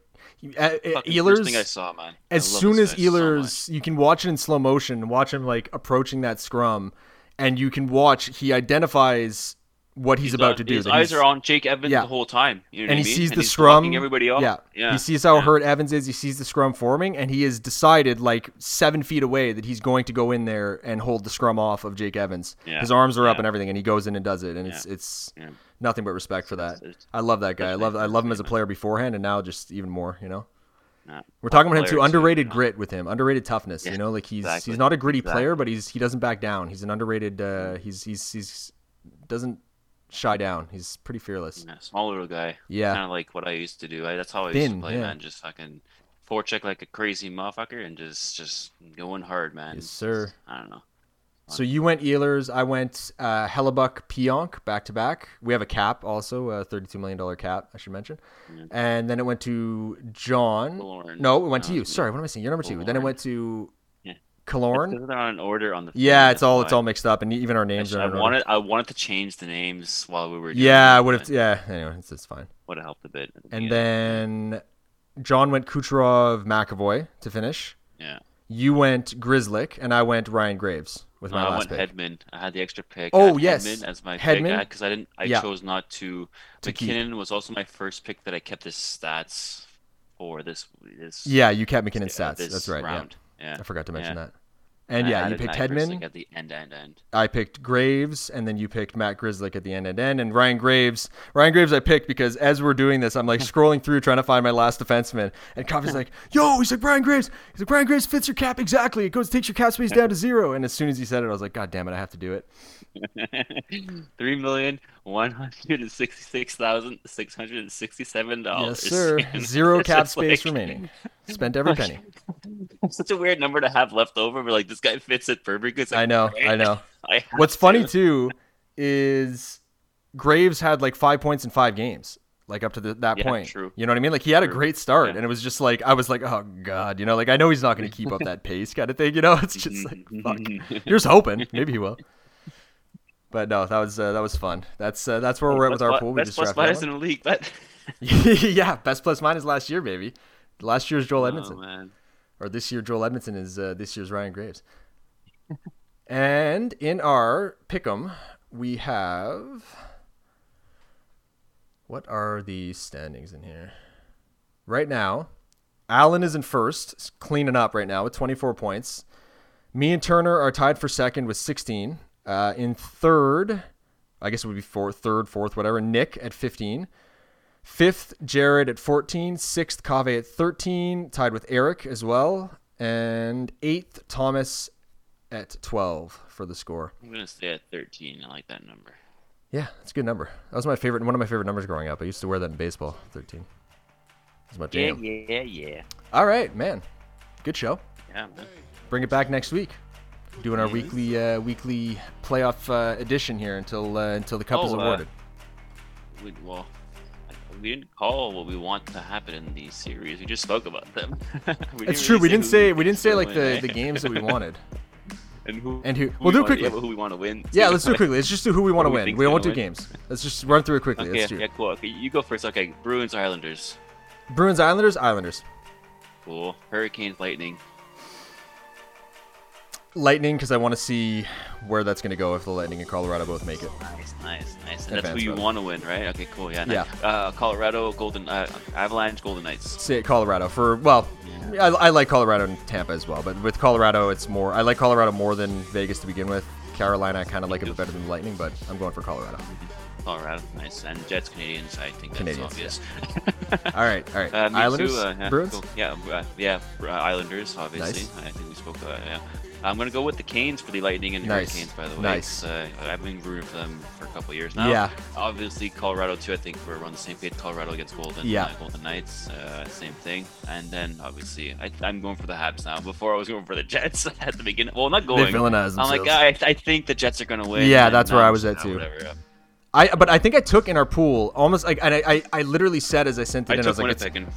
uh, Ehlers. first thing I saw, man. I as soon as guy so you can watch it in slow motion watch him like approaching that scrum, and you can watch he identifies what he's, He's about on- to do. His eyes are on Jake Evans Yeah. the whole time. You know and he I mean? sees And the he's scrum. everybody off. Yeah. yeah. He sees how yeah. hurt Evans is. He sees the scrum forming, and he has decided, like seven feet away, that he's going to go in there and hold the scrum off of Jake Evans. Yeah. His arms are up and everything, and he goes in and does it, and it's it's nothing but respect for that. I love that guy. I love I love him as a player beforehand, and now just even more. You know. We're talking about him too. too, Underrated know? grit with him. Underrated toughness. You know, like he's exactly, he's not a gritty exactly. player, but he's he doesn't back down. He's an underrated. Uh, he's he's he's doesn't shy down. He's pretty fearless. Yeah, small little guy. Yeah. Kind of like what I used to do. I, that's how I used to play, yeah. man. Just fucking forecheck like a crazy motherfucker and just just going hard, man. Yes, sir. I don't know. So you went Ehlers. I went uh, Hellebuyck, Pionk back to back. We have a cap also, a thirty-two million dollar cap. I should mention. Yeah. And then it went to John. Killorn. No, it went to you. Sorry, what am I saying? You're number two. Then it went to Because they're on an order on the. Yeah, it's all it's all mixed up, and even our names I, are. I wanted I wanted to change the names while we were. Doing Yeah, I would have. Yeah. Anyway, it's, it's fine. Would have helped a bit. And then John went Kucherov, McAvoy to finish. Yeah. You went Grzelcyk, and I went Ryan Graves with No, my I last went pick. Hedman. I had the extra pick. Oh, I yes. Hedman as my Hedman? pick because I didn't. I Yeah. chose not to. To keep. MacKinnon was also my first pick that I kept his stats for this. this Yeah, you kept MacKinnon uh, stats. That's right. Round. Yeah. Yeah, I forgot to mention Yeah. that. And I yeah, you picked Matt Hedman. at the end, end, end. I picked Graves, and then you picked Matt Grzelcyk at the end and end. And Ryan Graves, Ryan Graves, I picked because as we're doing this, I'm like scrolling through trying to find my last defenseman, and Coffee's like, "Yo," he's like, "Brian Graves." He's like, "Brian Graves fits your cap exactly. It goes takes your cap space down to zero. And as soon as he said it, I was like, "God damn it, I have to do it." Three million one hundred and sixty-six thousand six hundred and sixty-seven dollars. Yes, sir. Zero cap space remaining. Spent every penny. Such a weird number to have left over, but like this guy fits it perfectly. Like, I know. I know. I What's funny too is Graves had like five points in five games, like up to the, that Yeah, point. true. You know what I mean? Like he had a great start, Yeah. and it was just like I was like, oh god, you know, like I know he's not going to keep up that pace, kind of thing. You know, it's just like fuck. You're just hoping, maybe he will. But no, that was uh, that was fun. That's uh, that's where we're at with our pool. We Best plus minus in the league, but yeah, best plus minus last year, baby. Last year's Joel oh Edmundson, man, or this year Joel Edmundson is uh, this year's Ryan Graves. and in our pick'em, we have what are the standings in here? Right now, Allen is in first, cleaning up right now with 24 points. Me and Turner are tied for second with 16. Uh, in third, I guess it would be fourth, third, fourth, whatever. Nick at 15. Fifth, Jared at 14. Sixth, Kave at 13, tied with Eric as well. And eighth, Thomas at 12 for the score. I'm gonna stay at thirteen. I like that number. Yeah, that's a good number. That was my favorite, one of my favorite numbers growing up. I used to wear that in baseball, 13. That's my Yeah, jam. yeah, yeah, All right, man. Good show. yeah. Man. Bring it back next week. Doing our weekly uh, weekly playoff uh, edition here until uh, until the cup is Oh, uh, awarded. We, well, we didn't call what we want to happen in these series. We just spoke about them. It's true. really We didn't say we didn't say like the, the games that we wanted. and who And who- who we'll we do it quickly. Yeah, who we want to win? Yeah, let's do it quickly. Let's just do who we want to we win. We won't do win. games. Let's just run through it quickly. Okay, yeah, cool. Okay, you go first. Okay, Bruins, Islanders. Bruins, Islanders, Islanders. Cool. Hurricanes, Lightning. Lightning because I want to see where that's going to go if the Lightning and Colorado both make it. Nice, nice, nice. And that's who you want to win, right? Okay, cool. Yeah. Yeah. Uh, Colorado, Golden uh, Avalanche, Golden Knights. Say Colorado for well, I, I like Colorado and Tampa as well, but with Colorado it's more. I like Colorado more than Vegas to begin with. Carolina I kind of like a bit better than the Lightning, but I'm going for Colorado. Colorado, nice. And Jets, Canadiens. I think that's Canadiens, obvious. All right, all right. Uh, Islanders, too, uh, yeah, Bruins. cool. Yeah, uh, yeah. uh, Islanders, obviously. Nice. I think we spoke about it. Yeah. I'm gonna go with the Canes for the Lightning and Nice. Hurricanes. By the way, Nice. Uh, I've been rooting for them for a couple years now. Yeah. Obviously, Colorado too. I think we're on the same page. Colorado against Golden. Yeah. Uh, Golden Knights. Uh, same thing. And then obviously, I, I'm going for the Habs now. Before I was going for the Jets at the beginning. Well, not They going. villainized I'm like. I, I think the Jets are gonna win. Yeah, that's where I was at "Ah, too." Whatever. yeah. I but I think I took in our pool almost like and I I, I literally said as I sent it I in I was like it's, Winnipeg in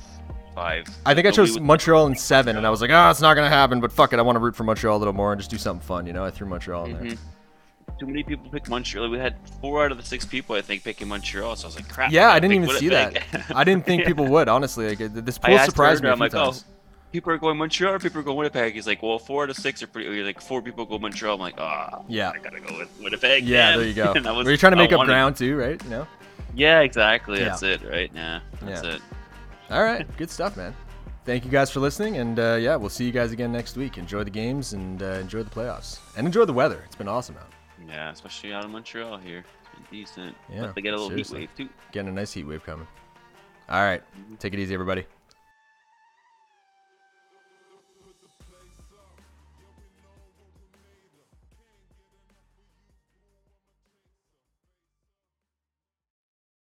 five. I think I chose was- Montreal in seven and I was like ah it's not gonna happen but fuck it I want to root for Montreal a little more and just do something fun you know I threw Montreal in there. Mhm. Too many people picked Montreal. We had four out of the six people, I think, picking Montreal. So I was like, crap. Yeah, I I didn't even see that. I didn't think Yeah. people would honestly. Like this I pool asked surprised me Turner, a I'm like, times. oh, people are going Montreal or people are going Winnipeg? He's like, well, four out of six are pretty. Like four people go Montreal. I'm like, ah, Yeah. I gotta go with Winnipeg. Yeah, man." there you go. And I was- Were you trying to I make up wanted- ground too, right? You know. Yeah, exactly. Yeah. That's it, right? Yeah, that's Yeah. it. All right, good stuff, man. Thank you guys for listening, and uh, yeah, we'll see you guys again next week. Enjoy the games and uh, enjoy the playoffs, and enjoy the weather. It's been awesome out. Yeah, especially out of Montreal here. It's been decent. Yeah, But they get a little seriously. heat wave too. Getting a nice heat wave coming. All right, take it easy, everybody.